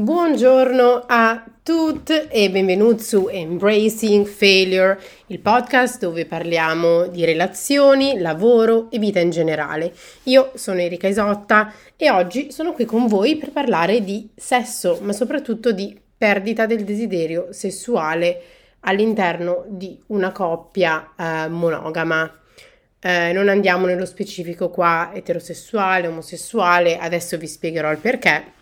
Buongiorno a tutti e benvenuti su Embracing Failure, il podcast dove parliamo di relazioni, lavoro e vita in generale. Io sono Erika Isotta e oggi sono qui con voi per parlare di sesso, ma soprattutto di perdita del desiderio sessuale all'interno di una coppia eh, monogama. Eh, non andiamo nello specifico qua eterosessuale, omosessuale, adesso vi spiegherò il perché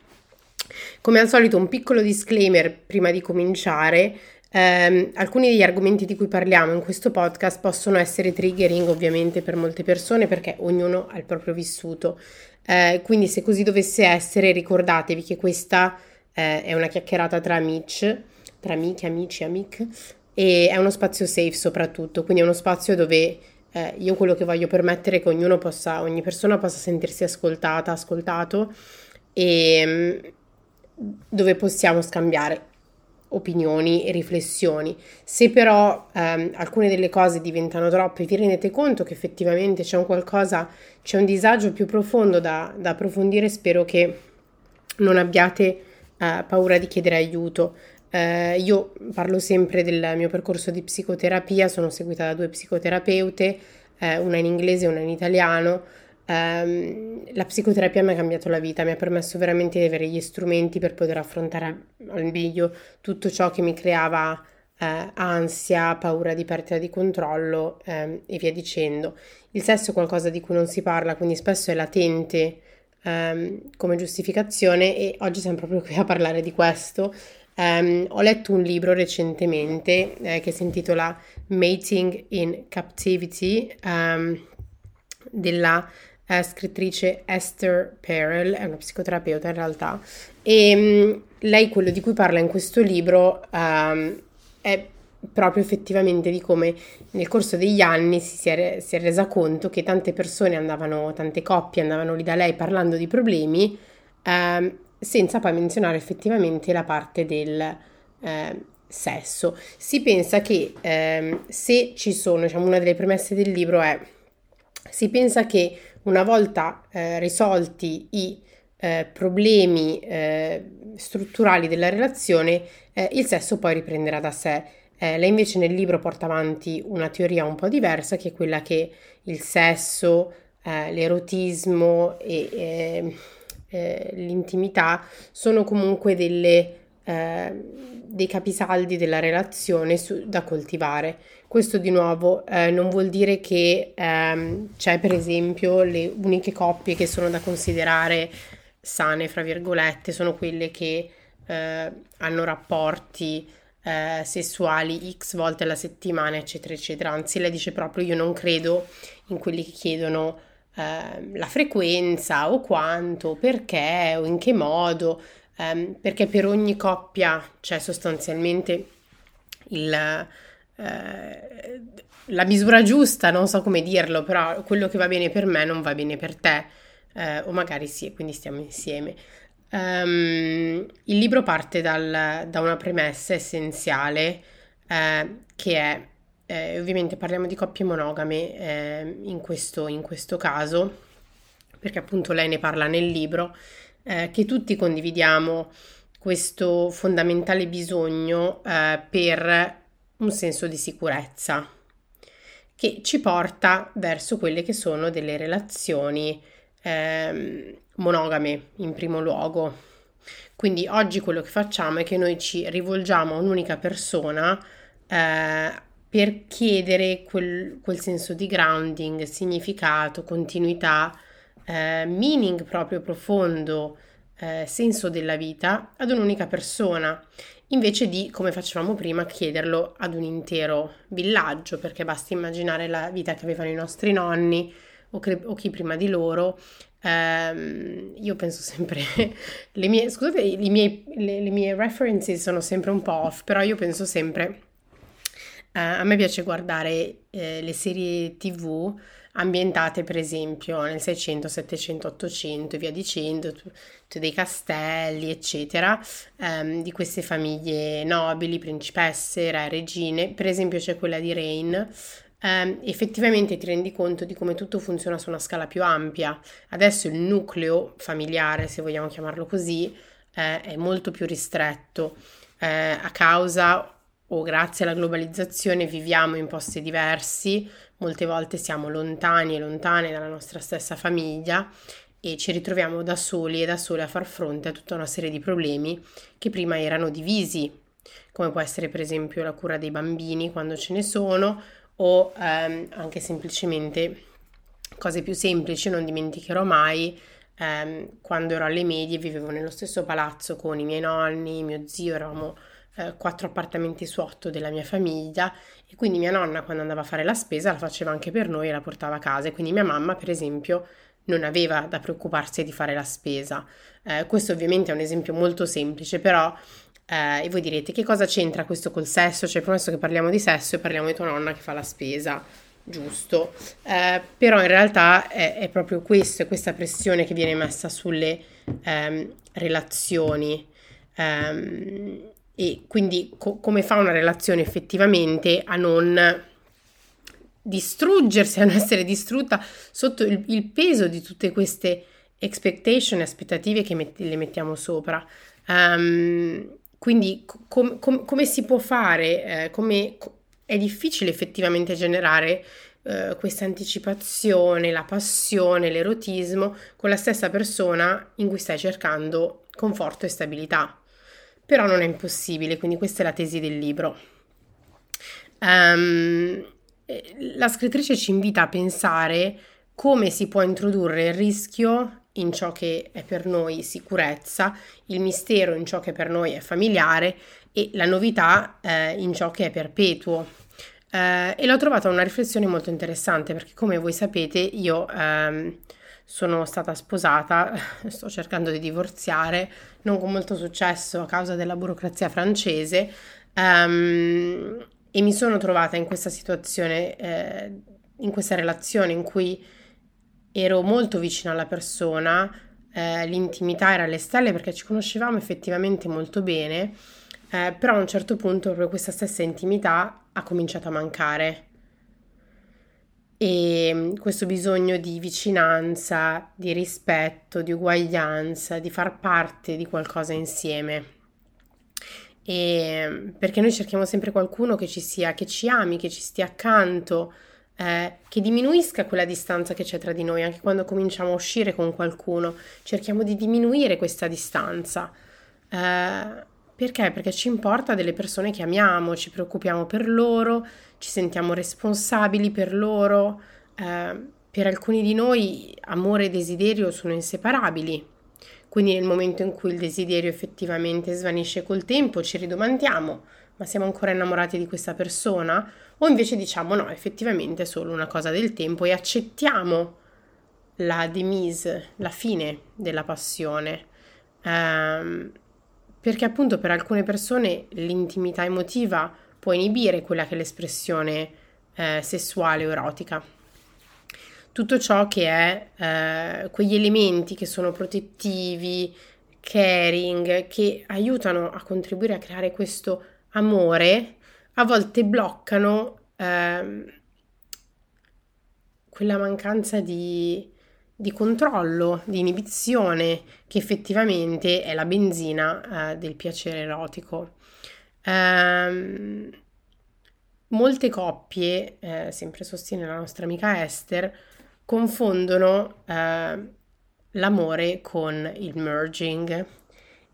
come al solito un piccolo disclaimer prima di cominciare. Um, alcuni degli argomenti di cui parliamo in questo podcast possono essere triggering ovviamente per molte persone perché ognuno ha il proprio vissuto. Uh, quindi se così dovesse essere ricordatevi che questa uh, è una chiacchierata tra amici, tra amiche, amici, amiche e è uno spazio safe soprattutto, quindi è uno spazio dove eh, io quello che voglio permettere è che ognuno possa, ogni persona possa sentirsi ascoltata, ascoltato e dove possiamo scambiare opinioni e riflessioni. Se però ehm, alcune delle cose diventano troppe, vi rendete conto che effettivamente c'è un qualcosa, c'è un disagio più profondo da, da approfondire, spero che non abbiate eh, paura di chiedere aiuto. Eh, io parlo sempre del mio percorso di psicoterapia, sono seguita da due psicoterapeute, eh, una in inglese e una in italiano. Um, la psicoterapia mi ha cambiato la vita, mi ha permesso veramente di avere gli strumenti per poter affrontare al meglio tutto ciò che mi creava eh, ansia, paura di perdita di controllo eh, e via dicendo. Il sesso è qualcosa di cui non si parla, quindi spesso è latente ehm, come giustificazione e oggi siamo proprio qui a parlare di questo. Um, ho letto un libro recentemente eh, che si intitola Mating in Captivity um, della eh, scrittrice Esther Perel, è una psicoterapeuta in realtà, e mm, lei quello di cui parla in questo libro um, è proprio effettivamente di come nel corso degli anni si, è, si, è, resa conto che tante persone andavano, tante coppie andavano lì da lei parlando di problemi um, senza poi menzionare effettivamente la parte del eh, sesso. Si pensa che eh, se ci sono, diciamo, una delle premesse del libro è, si pensa che una volta eh, risolti i eh, problemi eh, strutturali della relazione, eh, il sesso poi riprenderà da sé. Eh, lei invece nel libro porta avanti una teoria un po' diversa, che è quella che il sesso, eh, l'erotismo e l'intimità sono comunque delle dei capisaldi della relazione su, da coltivare. Questo di nuovo eh, non vuol dire che ehm, c'è per esempio le uniche coppie che sono da considerare sane, fra virgolette, sono quelle che eh, hanno rapporti eh, sessuali x volte alla settimana, eccetera, eccetera. Anzi, lei dice proprio io non credo in quelli che chiedono ehm, la frequenza o quanto, perché o in che modo ehm, perché per ogni coppia c'è sostanzialmente il, eh, la misura giusta, non so come dirlo, però quello che va bene per me non va bene per te, eh, o magari sì, quindi stiamo insieme. Um, il libro parte dal, da una premessa essenziale eh, che è, eh, ovviamente parliamo di coppie monogame eh, in questo, in questo caso, perché appunto lei ne parla nel libro, eh, che tutti condividiamo questo fondamentale bisogno eh, per un senso di sicurezza che ci porta verso quelle che sono delle relazioni eh, monogame in primo luogo. Quindi oggi quello che facciamo è che noi ci rivolgiamo a un'unica persona eh, per chiedere quel, quel, senso di grounding, significato, continuità eh, meaning proprio profondo, eh, senso della vita ad un'unica persona, invece di, come facevamo prima, chiederlo ad un intero villaggio, perché basta immaginare la vita che avevano i nostri nonni o, cre- o chi prima di loro. Um, io penso sempre, le mie, scusate, le mie, le, le mie references sono sempre un po' off, però io penso sempre, uh, a me piace guardare uh, le serie tv ambientate per esempio nel 600, 700, 800 e via dicendo, tutti dei castelli eccetera, ehm, di queste famiglie nobili, principesse, re, regine, per esempio c'è quella di Rain, Um, effettivamente ti rendi conto di come tutto funziona su una scala più ampia. Adesso il nucleo familiare, se vogliamo chiamarlo così, eh, è molto più ristretto. Eh, a causa o grazie alla globalizzazione viviamo in posti diversi, molte volte siamo lontani e lontane dalla nostra stessa famiglia e ci ritroviamo da soli e da sole a far fronte a tutta una serie di problemi che prima erano divisi, come può essere per esempio la cura dei bambini quando ce ne sono o ehm, anche semplicemente cose più semplici, non dimenticherò mai ehm, quando ero alle medie vivevo nello stesso palazzo con i miei nonni, mio zio, eravamo quattro appartamenti su otto della mia famiglia e quindi mia nonna quando andava a fare la spesa la faceva anche per noi e la portava a casa e quindi mia mamma per esempio non aveva da preoccuparsi di fare la spesa. Eh, questo ovviamente è un esempio molto semplice, però eh, e voi direte che cosa c'entra questo col sesso? Cioè, promesso che parliamo di sesso e parliamo di tua nonna che fa la spesa giusto, eh, però in realtà è, è, proprio questo, è questa pressione che viene messa sulle ehm, relazioni ehm, e quindi co- come fa una relazione effettivamente a non distruggersi, a non essere distrutta sotto il, il peso di tutte queste expectation e aspettative che met- le mettiamo sopra. Um, quindi com- com- come si può fare, eh, come, è difficile effettivamente generare eh, questa anticipazione, la passione, l'erotismo con la stessa persona in cui stai cercando conforto e stabilità. Però non è impossibile, quindi questa è la tesi del libro. Um, la scrittrice ci invita a pensare come si può introdurre il rischio in ciò che è per noi sicurezza, il mistero in ciò che per noi è familiare e la novità eh, in ciò che è perpetuo. Eh, e l'ho trovata una riflessione molto interessante perché come voi sapete io ehm, sono stata sposata, sto cercando di divorziare, non con molto successo a causa della burocrazia francese ehm, e mi sono trovata in questa situazione, eh, in questa relazione in cui ero molto vicina alla persona, eh, l'intimità era alle stelle perché ci conoscevamo effettivamente molto bene eh, però a un certo punto proprio questa stessa intimità ha cominciato a mancare. E mm, questo bisogno di vicinanza, di rispetto, di uguaglianza, di far parte di qualcosa insieme. E mm, perché noi cerchiamo sempre qualcuno che ci sia, che ci ami, che ci stia accanto, eh, che diminuisca quella distanza che c'è tra di noi, anche quando cominciamo a uscire con qualcuno, cerchiamo di diminuire questa distanza. Eh, perché? Perché ci importa delle persone che amiamo, ci preoccupiamo per loro, ci sentiamo responsabili per loro. Eh, per alcuni di noi amore e desiderio sono inseparabili. Quindi nel momento in cui il desiderio effettivamente svanisce col tempo ci ridomandiamo, ma siamo ancora innamorati di questa persona? O invece diciamo no, effettivamente è solo una cosa del tempo e accettiamo la demise, la fine della passione. Um, perché appunto per alcune persone l'intimità emotiva può inibire quella che è l'espressione eh, sessuale o erotica. Tutto ciò che è eh, quegli elementi che sono protettivi, caring, che aiutano a contribuire a creare questo amore, a volte bloccano eh, quella mancanza di, di controllo, di inibizione, che effettivamente è la benzina eh, del piacere erotico. Ehm, molte coppie, eh, sempre sostiene la nostra amica Esther, confondono eh, l'amore con il merging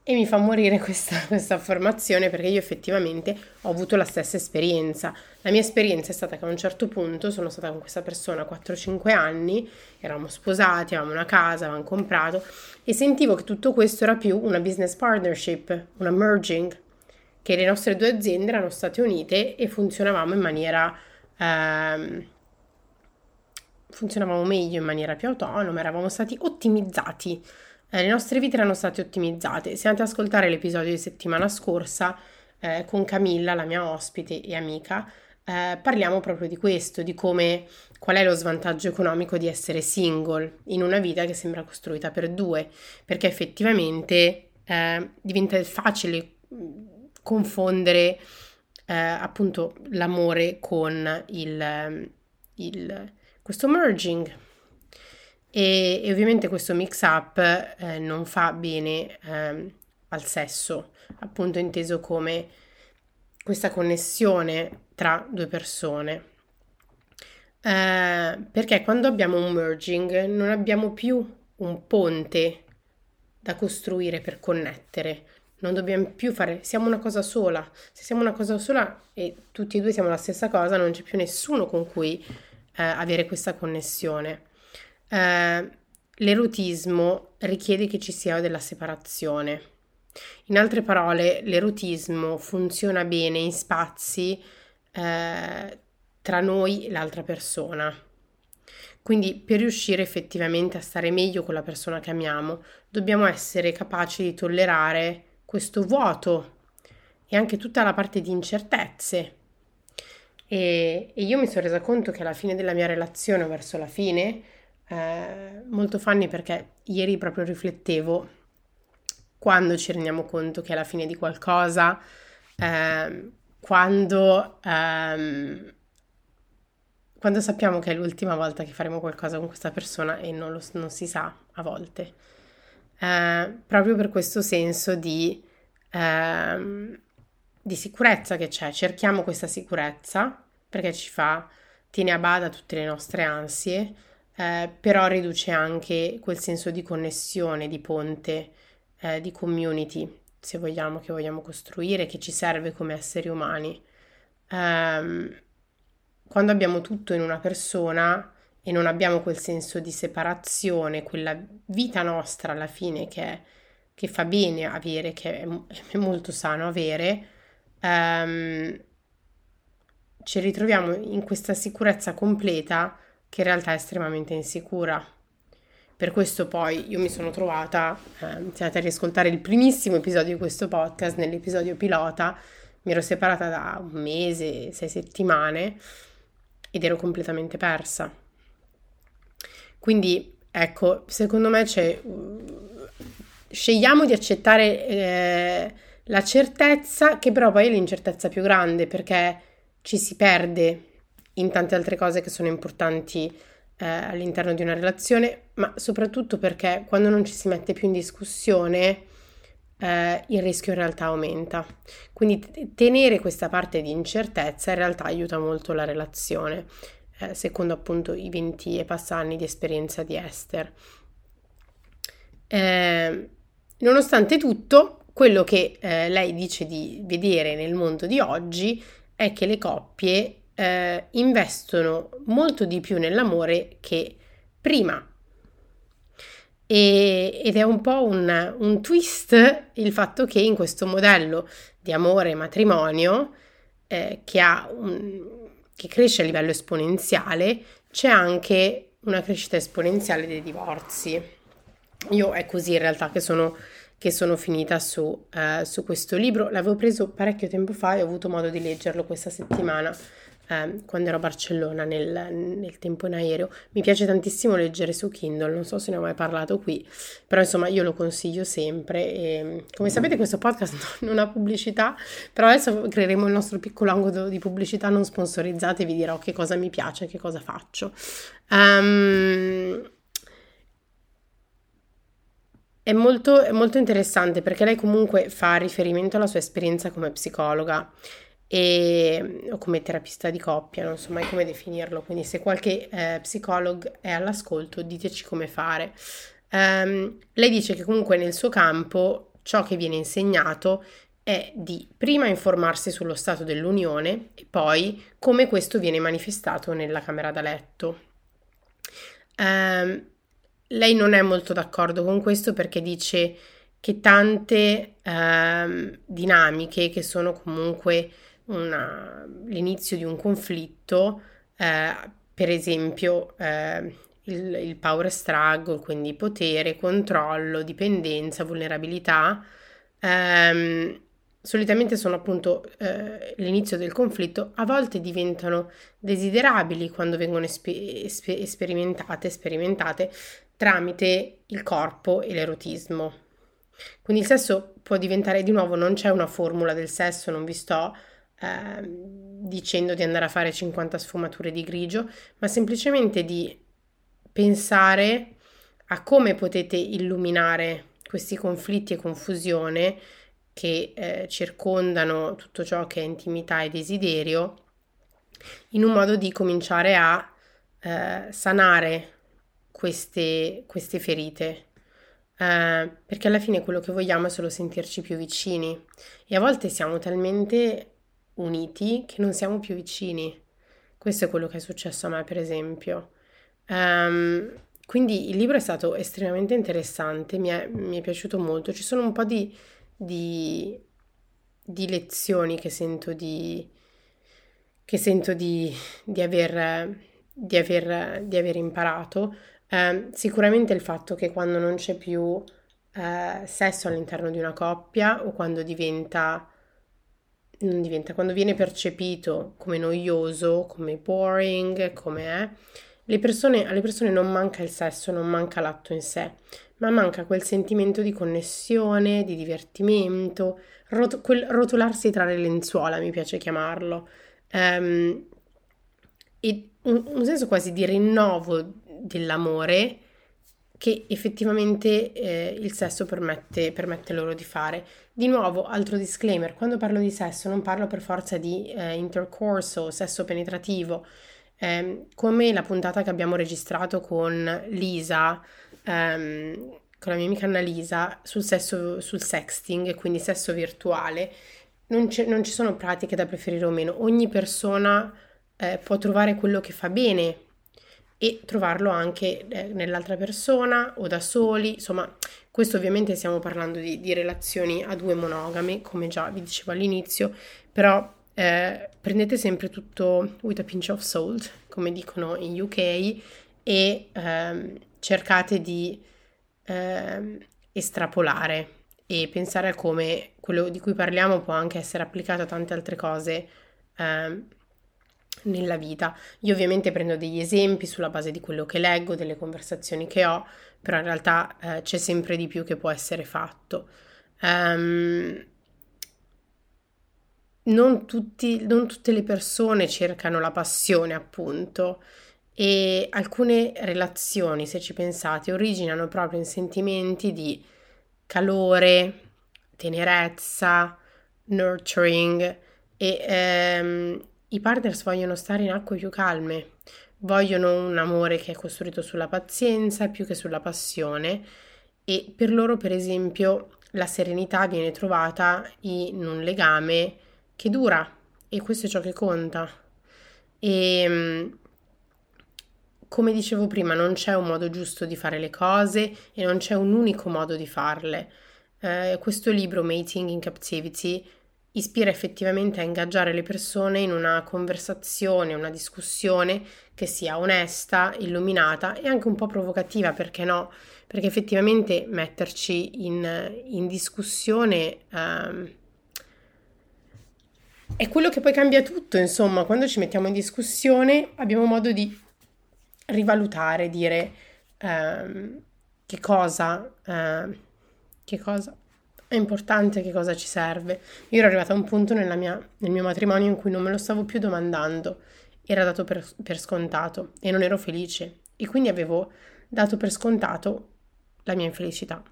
e mi fa morire questa, questa, affermazione perché io effettivamente ho avuto la stessa esperienza. La mia esperienza è stata che a un certo punto sono stata con questa persona 4-5 anni, eravamo sposati, avevamo una casa, avevamo comprato e sentivo che tutto questo era più una business partnership, una merging, che le nostre due aziende erano state unite e funzionavamo in maniera... Ehm, funzionavamo meglio in maniera più autonoma, eravamo stati ottimizzati eh, le nostre vite erano state ottimizzate. Se andate ad ascoltare l'episodio di settimana scorsa eh, con Camilla, la mia ospite e amica, eh, parliamo proprio di questo, di come qual è lo svantaggio economico di essere single in una vita che sembra costruita per due, perché effettivamente eh, diventa facile mm, confondere eh, appunto l'amore con il, il, questo merging e, e ovviamente questo mix up eh, non fa bene eh, al sesso, appunto inteso come questa connessione tra due persone. Eh, perché quando abbiamo un merging non abbiamo più un ponte da costruire per connettere, non dobbiamo più fare, siamo una cosa sola. Se siamo una cosa sola e tutti e due siamo la stessa cosa, non c'è più nessuno con cui eh, avere questa connessione. Eh, l'erotismo richiede che ci sia della separazione. In altre parole, l'erotismo funziona bene in spazi eh, tra noi e l'altra persona. Quindi per riuscire effettivamente a stare meglio con la persona che amiamo, dobbiamo essere capaci di tollerare questo vuoto e anche tutta la parte di incertezze. E, e io mi sono resa conto che alla fine della mia relazione, verso la fine, eh, molto fanni perché ieri proprio riflettevo quando ci rendiamo conto che è la fine di qualcosa, eh, quando, ehm, quando sappiamo che è l'ultima volta che faremo qualcosa con questa persona e non, lo, non si sa a volte eh, proprio per questo senso di, eh, di sicurezza che c'è. Cerchiamo questa sicurezza perché ci fa, tiene a bada tutte le nostre ansie, eh, però riduce anche quel senso di connessione, di ponte, eh, di community, se vogliamo, che vogliamo costruire, che ci serve come esseri umani. Um, quando abbiamo tutto in una persona, e non abbiamo quel senso di separazione, quella vita nostra alla fine che, che fa bene avere, che è, è molto sano avere, um, ci ritroviamo in questa sicurezza completa che in realtà è estremamente insicura. Per questo poi io mi sono trovata, eh, iniziate a riascoltare il primissimo episodio di questo podcast, nell'episodio pilota, mi ero separata da un mese, sei settimane ed ero completamente persa quindi ecco, secondo me c'è... Scegliamo di accettare eh, la certezza, che però poi è l'incertezza più grande, perché ci si perde in tante altre cose che sono importanti eh, all'interno di una relazione, ma soprattutto perché quando non ci si mette più in discussione eh, il rischio in realtà aumenta. Quindi t- tenere questa parte di incertezza in realtà aiuta molto la relazione eh, secondo appunto i 20 e passa anni di esperienza di Esther. Eh, nonostante tutto, quello che eh, lei dice di vedere nel mondo di oggi è che le coppie eh, investono molto di più nell'amore che prima. E, ed è un po' un, un twist il fatto che in questo modello di amore e matrimonio, eh, che un, che cresce a livello esponenziale, c'è anche una crescita esponenziale dei divorzi. Io è così in realtà che sono, sono finita su, eh, su questo libro. L'avevo preso parecchio tempo fa e ho avuto modo di leggerlo questa settimana eh, quando ero a Barcellona nel, nel, tempo in aereo. Mi piace tantissimo leggere su Kindle, non so se ne ho mai parlato qui, però insomma io lo consiglio sempre. E, come sapete questo podcast non ha pubblicità, però adesso creeremo il nostro piccolo angolo di pubblicità non sponsorizzate e vi dirò che cosa mi piace che cosa faccio. Um, è molto, è molto, interessante perché lei comunque fa riferimento alla sua esperienza come psicologa e, o come terapista di coppia, non so mai come definirlo, quindi se qualche eh, psicolog è all'ascolto diteci come fare. Um, lei dice che comunque nel suo campo ciò che viene insegnato è di prima informarsi sullo stato dell'unione e poi come questo viene manifestato nella camera da letto. Um, lei non è molto d'accordo con questo perché dice che tante um, dinamiche che sono comunque una, l'inizio di un conflitto, eh, per esempio eh, il, il, power struggle, quindi potere, controllo, dipendenza, vulnerabilità, ehm, solitamente sono appunto eh, l'inizio del conflitto, a volte diventano desiderabili quando vengono esper- esper- sperimentate, sperimentate tramite il corpo e l'erotismo. Quindi il sesso può diventare di nuovo, non c'è una formula del sesso, non vi sto eh, dicendo di andare a fare 50 sfumature di grigio, ma semplicemente di pensare a come potete illuminare questi conflitti e confusione che eh, circondano tutto ciò che è intimità e desiderio, in un modo di cominciare a eh, sanare queste, queste ferite. Eh, perché alla fine quello che vogliamo è solo sentirci più vicini e a volte siamo talmente uniti che non siamo più vicini. Questo è quello che è successo a me, per esempio. Um, quindi il libro è stato estremamente interessante, mi è, mi è piaciuto molto. Ci sono un po' di, di, di lezioni che sento di, che sento di, di, aver, di, aver, di aver imparato. Eh, sicuramente il fatto che quando non c'è più eh, sesso all'interno di una coppia o quando diventa, non diventa, quando viene percepito come noioso, come boring, come è, le persone, alle persone non manca il sesso, non manca l'atto in sé, ma manca quel sentimento di connessione, di divertimento, rot- quel rotolarsi tra le lenzuola, mi piace chiamarlo, um, e un, un senso quasi di rinnovo dell'amore che effettivamente eh, il sesso permette, permette, loro di fare. Di nuovo, altro disclaimer, quando parlo di sesso non parlo per forza di eh, intercorso, sesso penetrativo, eh, come la puntata che abbiamo registrato con Lisa, ehm, con la mia amica Annalisa, sul sesso, sul sexting, quindi sesso virtuale, non, non, ci sono pratiche da preferire o meno. Ogni persona eh, può trovare quello che fa bene e trovarlo anche eh, nell'altra persona o da soli. Insomma, questo ovviamente stiamo parlando di, di relazioni a due monogame, come già vi dicevo all'inizio, però eh, prendete sempre tutto with a pinch of salt, come dicono in UK, e ehm, cercate di ehm, estrapolare e pensare a come quello di cui parliamo può anche essere applicato a tante altre cose ehm, nella vita. Io ovviamente prendo degli esempi sulla base di quello che leggo, delle conversazioni che ho, però in realtà eh, c'è sempre di più che può essere fatto. Um, non, tutti, non tutte le persone cercano la passione, appunto, e alcune relazioni, se ci pensate, originano proprio in sentimenti di calore, tenerezza, nurturing e ehm, i partners vogliono stare in acque più calme, vogliono un amore che è costruito sulla pazienza più che sulla passione e per loro, per esempio, la serenità viene trovata in un legame che dura e questo è ciò che conta. E ehm, come dicevo prima, non c'è un modo giusto di fare le cose e non c'è un unico modo di farle. Eh, questo libro, Mating in Captivity, ispira effettivamente a ingaggiare le persone in una conversazione, una discussione che sia onesta, illuminata e anche un po' provocativa, perché no? Perché effettivamente metterci in, in discussione... Um, è quello che poi cambia tutto, insomma, quando ci mettiamo in discussione abbiamo modo di rivalutare, dire ehm, che cosa, eh, che cosa è importante, che cosa ci serve. Io ero arrivata a un punto mia, nel mio matrimonio in cui non me lo stavo più domandando, era dato per, per scontato e non ero felice e quindi avevo dato per scontato la mia infelicità.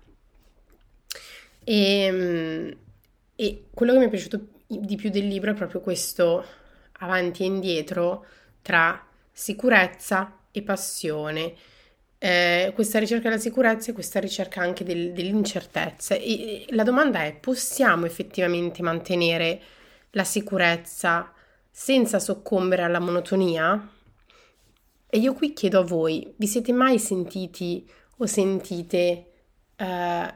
E, ehm, e quello che mi è piaciuto di più del libro è proprio questo avanti e indietro tra sicurezza e passione. Eh, questa ricerca della sicurezza e questa ricerca anche del, dell'incertezza. E la domanda è: possiamo effettivamente mantenere la sicurezza senza soccombere alla monotonia? E io qui chiedo a voi: vi siete mai sentiti o sentite eh,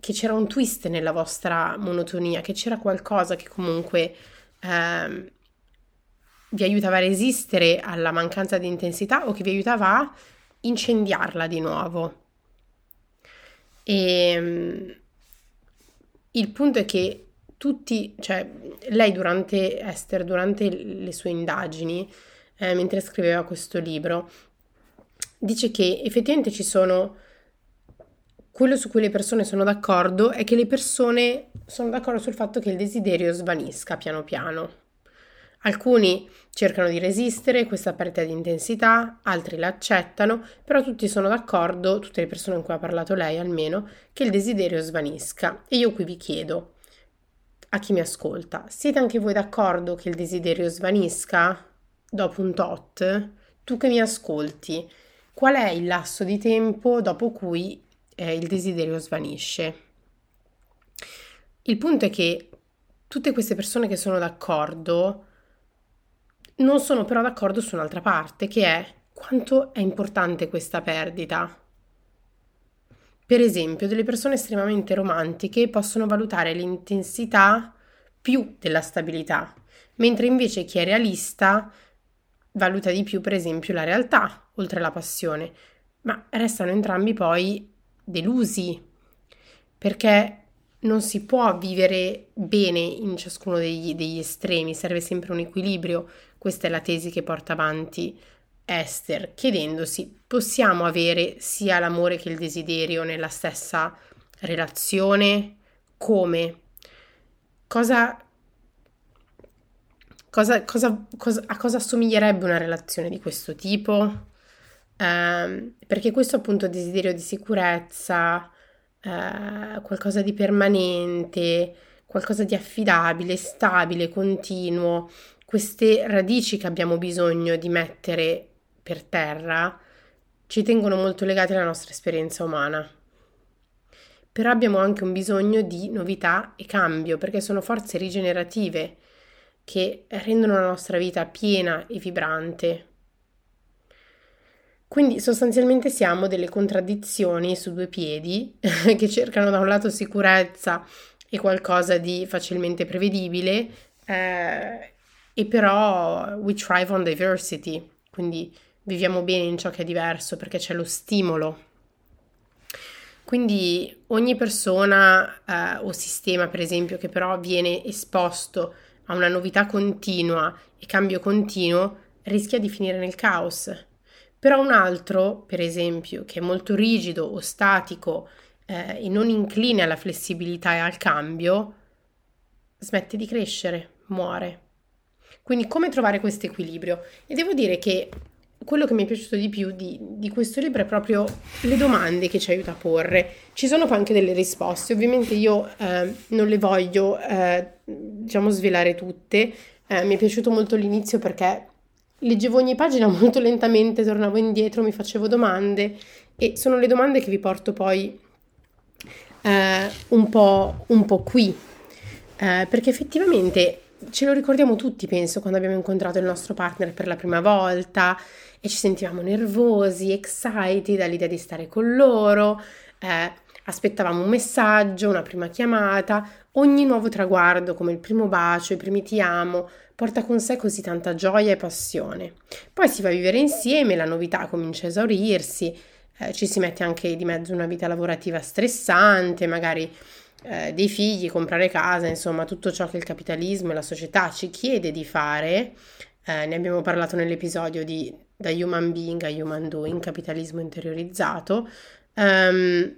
che c'era un twist nella vostra monotonia, che c'era qualcosa che comunque eh, vi aiutava a resistere alla mancanza di intensità o che vi aiutava a incendiarla di nuovo. E ehm, il punto è che tutti, cioè lei durante Esther, durante le sue indagini, eh, mentre scriveva questo libro, dice che effettivamente ci sono quello su cui le persone sono d'accordo è che le persone sono d'accordo sul fatto che il desiderio svanisca piano piano. Alcuni cercano di resistere questa perdita di intensità, altri la accettano, però tutti sono d'accordo, tutte le persone con cui ha parlato lei almeno, che il desiderio svanisca. E io qui vi chiedo, a chi mi ascolta, siete anche voi d'accordo che il desiderio svanisca dopo un tot? Tu che mi ascolti, qual è il lasso di tempo dopo cui eh, il desiderio svanisce? Il punto è che tutte queste persone che sono d'accordo non sono però d'accordo su un'altra parte, che è quanto è importante questa perdita. Per esempio, delle persone estremamente romantiche possono valutare l'intensità più della stabilità, mentre invece chi è realista valuta di più, per esempio, la realtà oltre la passione, ma restano entrambi poi delusi perché non si può vivere bene in ciascuno degli, degli estremi, serve sempre un equilibrio. Questa è la tesi che porta avanti Esther, chiedendosi possiamo avere sia l'amore che il desiderio nella stessa relazione? Come? Cosa, cosa, cosa, a cosa assomiglierebbe una relazione di questo tipo? Um, perché questo appunto desiderio di sicurezza, uh, qualcosa di permanente, qualcosa di affidabile, stabile, continuo, queste radici che abbiamo bisogno di mettere per terra ci tengono molto legati alla nostra esperienza umana. Però abbiamo anche un bisogno di novità e cambio, perché sono forze rigenerative che rendono la nostra vita piena e vibrante. Quindi sostanzialmente siamo delle contraddizioni su due piedi che cercano da un lato sicurezza e qualcosa di facilmente prevedibile eh, e però we thrive on diversity, quindi viviamo bene in ciò che è diverso perché c'è lo stimolo. Quindi ogni persona eh, o sistema, per esempio, che però viene esposto a una novità continua e cambio continuo, rischia di finire nel caos. Però un altro, per esempio, che è molto rigido o statico eh, e non incline alla flessibilità e al cambio, smette di crescere, muore. Quindi come trovare questo equilibrio? E devo dire che quello che mi è piaciuto di più di, di, questo libro è proprio le domande che ci aiuta a porre. Ci sono poi anche delle risposte, ovviamente io eh, non le voglio, eh, diciamo, svelare tutte. Eh, mi è piaciuto molto l'inizio perché leggevo ogni pagina molto lentamente, tornavo indietro, mi facevo domande e sono le domande che vi porto poi eh, un po', un po' qui, eh, perché effettivamente ce lo ricordiamo tutti, penso, quando abbiamo incontrato il nostro partner per la prima volta e ci sentivamo nervosi, excited dall'idea di stare con loro, eh, aspettavamo un messaggio, una prima chiamata, ogni nuovo traguardo come il primo bacio, i primi ti amo, porta con sé così tanta gioia e passione. Poi si va a vivere insieme, la novità comincia a esaurirsi, eh, ci si mette anche di mezzo una vita lavorativa stressante, magari eh, dei figli, comprare casa, insomma tutto ciò che il capitalismo e la società ci chiede di fare. Eh, ne abbiamo parlato nell'episodio di Da Human Being a Human Doing, capitalismo interiorizzato. Um,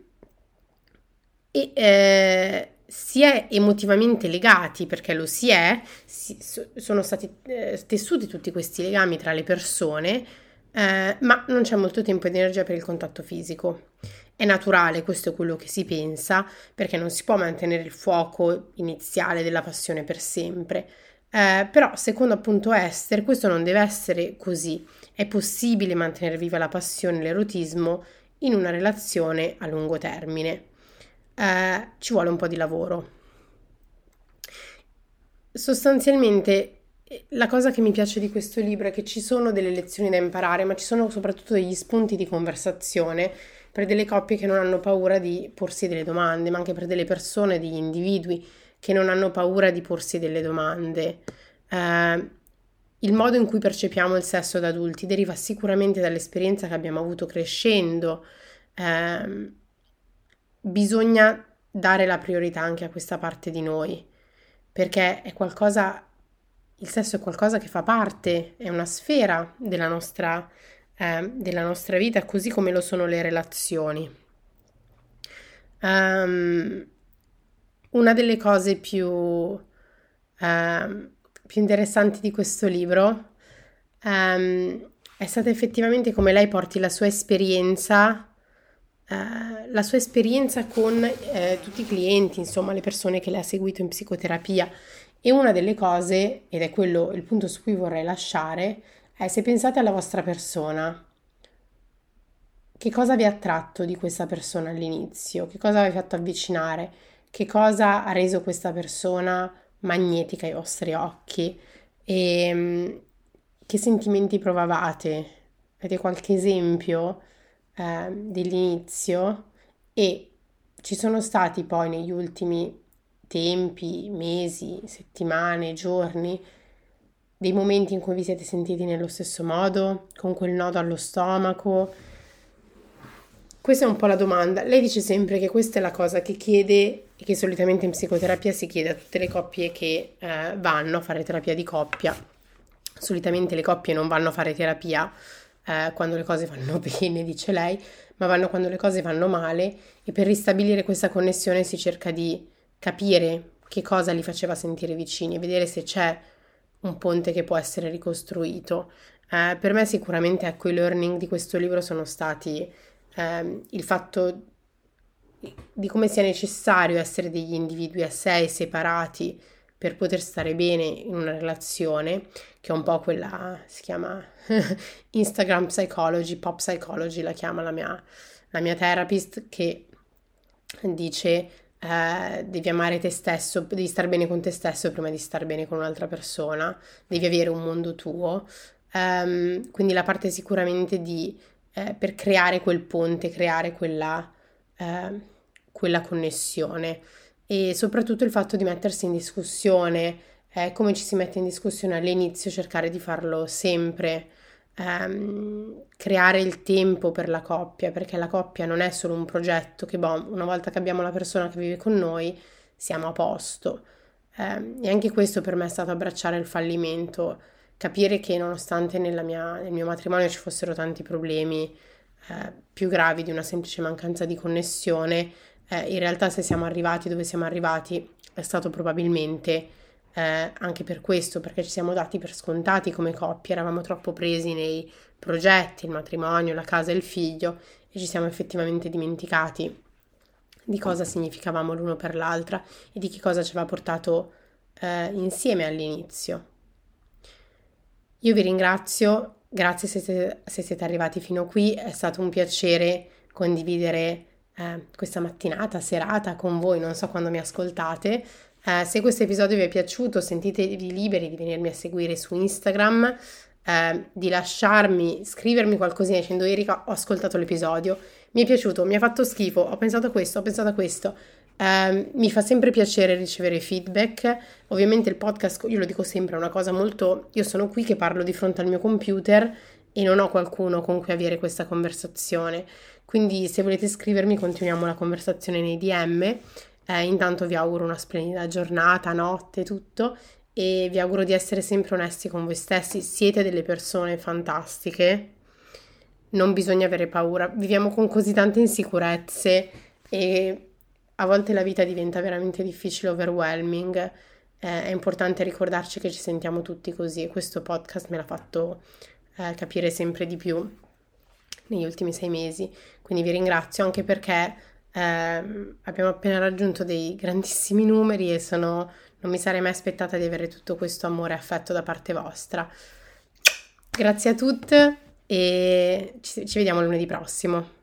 e eh, si è emotivamente legati, perché lo si è, si, sono stati eh, tessuti tutti questi legami tra le persone, eh, ma non c'è molto tempo ed energia per il contatto fisico. È naturale, questo è quello che si pensa, perché non si può mantenere il fuoco iniziale della passione per sempre. Eh, però, secondo appunto Esther, questo non deve essere così. È possibile mantenere viva la passione l'erotismo in una relazione a lungo termine. Eh, ci vuole un po' di lavoro. Sostanzialmente la cosa che mi piace di questo libro è che ci sono delle lezioni da imparare, ma ci sono soprattutto degli spunti di conversazione per delle coppie che non hanno paura di porsi delle domande, ma anche per delle persone, degli individui che non hanno paura di porsi delle domande. Eh, il modo in cui percepiamo il sesso da adulti deriva sicuramente dall'esperienza che abbiamo avuto crescendo. Eh, bisogna dare la priorità anche a questa parte di noi, perché è qualcosa, il sesso è qualcosa che fa parte, è una sfera della nostra eh, della nostra vita, così come lo sono le relazioni. Um, una delle cose più, uh, più interessanti di questo libro um, è stata effettivamente come lei porti la sua esperienza Uh, la sua esperienza con eh, tutti i clienti, insomma, le persone che lei ha seguito in psicoterapia. E una delle cose, ed è quello il punto su cui vorrei lasciare, è se pensate alla vostra persona, che cosa vi ha attratto di questa persona all'inizio? Che cosa vi ha fatto avvicinare? Che cosa ha reso questa persona magnetica ai vostri occhi? E ehm, che sentimenti provavate? Avete qualche esempio eh, dell'inizio? E ci sono stati poi negli ultimi tempi, mesi, settimane, giorni, dei momenti in cui vi siete sentiti nello stesso modo, con quel nodo allo stomaco, questa è un po' la domanda. Lei dice sempre che questa è la cosa che chiede e che solitamente in psicoterapia si chiede a tutte le coppie che eh, vanno a fare terapia di coppia. Solitamente le coppie non vanno a fare terapia eh, quando le cose vanno bene, dice lei, ma vanno quando le cose vanno male e per ristabilire questa connessione si cerca di capire che cosa li faceva sentire vicini e vedere se c'è un ponte che può essere ricostruito. Eh, per me sicuramente ecco i learning di questo libro sono stati ehm, il fatto di come sia necessario essere degli individui a sé separati per poter stare bene in una relazione, che è un po' quella, si chiama Instagram Psychology, Pop Psychology, la chiama la mia, la mia therapist, che dice eh, devi amare te stesso, devi stare bene con te stesso prima di stare bene con un'altra persona, devi avere un mondo tuo. Um, quindi la parte sicuramente di eh, per creare quel ponte, creare quella, eh, quella, connessione e soprattutto il fatto di mettersi in discussione, eh, come ci si mette in discussione all'inizio, cercare di farlo sempre, ehm, creare il tempo per la coppia, perché la coppia non è solo un progetto che boh, una volta che abbiamo la persona che vive con noi siamo a posto. Eh, e anche questo per me è stato abbracciare il fallimento capire che nonostante mia, nel mio matrimonio ci fossero tanti problemi eh, più gravi di una semplice mancanza di connessione, eh, in realtà se siamo arrivati dove siamo arrivati è stato probabilmente eh, anche per questo, perché ci siamo dati per scontati come coppia, eravamo troppo presi nei progetti, il matrimonio, la casa e il figlio e ci siamo effettivamente dimenticati di cosa significavamo l'uno per l'altra e di che cosa ci aveva portato eh, insieme all'inizio. Io vi ringrazio, grazie se se siete arrivati fino qui, è stato un piacere condividere eh, questa mattinata, serata con voi, non so quando mi ascoltate. Eh, se questo episodio vi è piaciuto, sentitevi liberi di venirmi a seguire su Instagram, eh, di lasciarmi, scrivermi qualcosina dicendo Erika ho ascoltato l'episodio, mi è piaciuto, mi ha fatto schifo, ho pensato a questo, ho pensato a questo. Eh, mi fa sempre piacere ricevere feedback. Ovviamente il podcast, io lo dico sempre, è una cosa molto... Io sono qui che parlo di fronte al mio computer e non ho qualcuno con cui avere questa conversazione. Quindi se volete scrivermi continuiamo la conversazione nei DM. Eh, intanto vi auguro una splendida giornata, notte, tutto e vi auguro di essere sempre onesti con voi stessi. Siete delle persone fantastiche. Non bisogna avere paura. Viviamo con così tante insicurezze e a volte la vita diventa veramente difficile, overwhelming. Eh, è importante ricordarci che ci sentiamo tutti così e questo podcast me l'ha fatto eh, capire sempre di più negli ultimi sei mesi. Quindi vi ringrazio anche perché eh, abbiamo appena raggiunto dei grandissimi numeri e sono, non mi sarei mai aspettata di avere tutto questo amore e affetto da parte vostra. Grazie a tutte e ci, ci vediamo lunedì prossimo.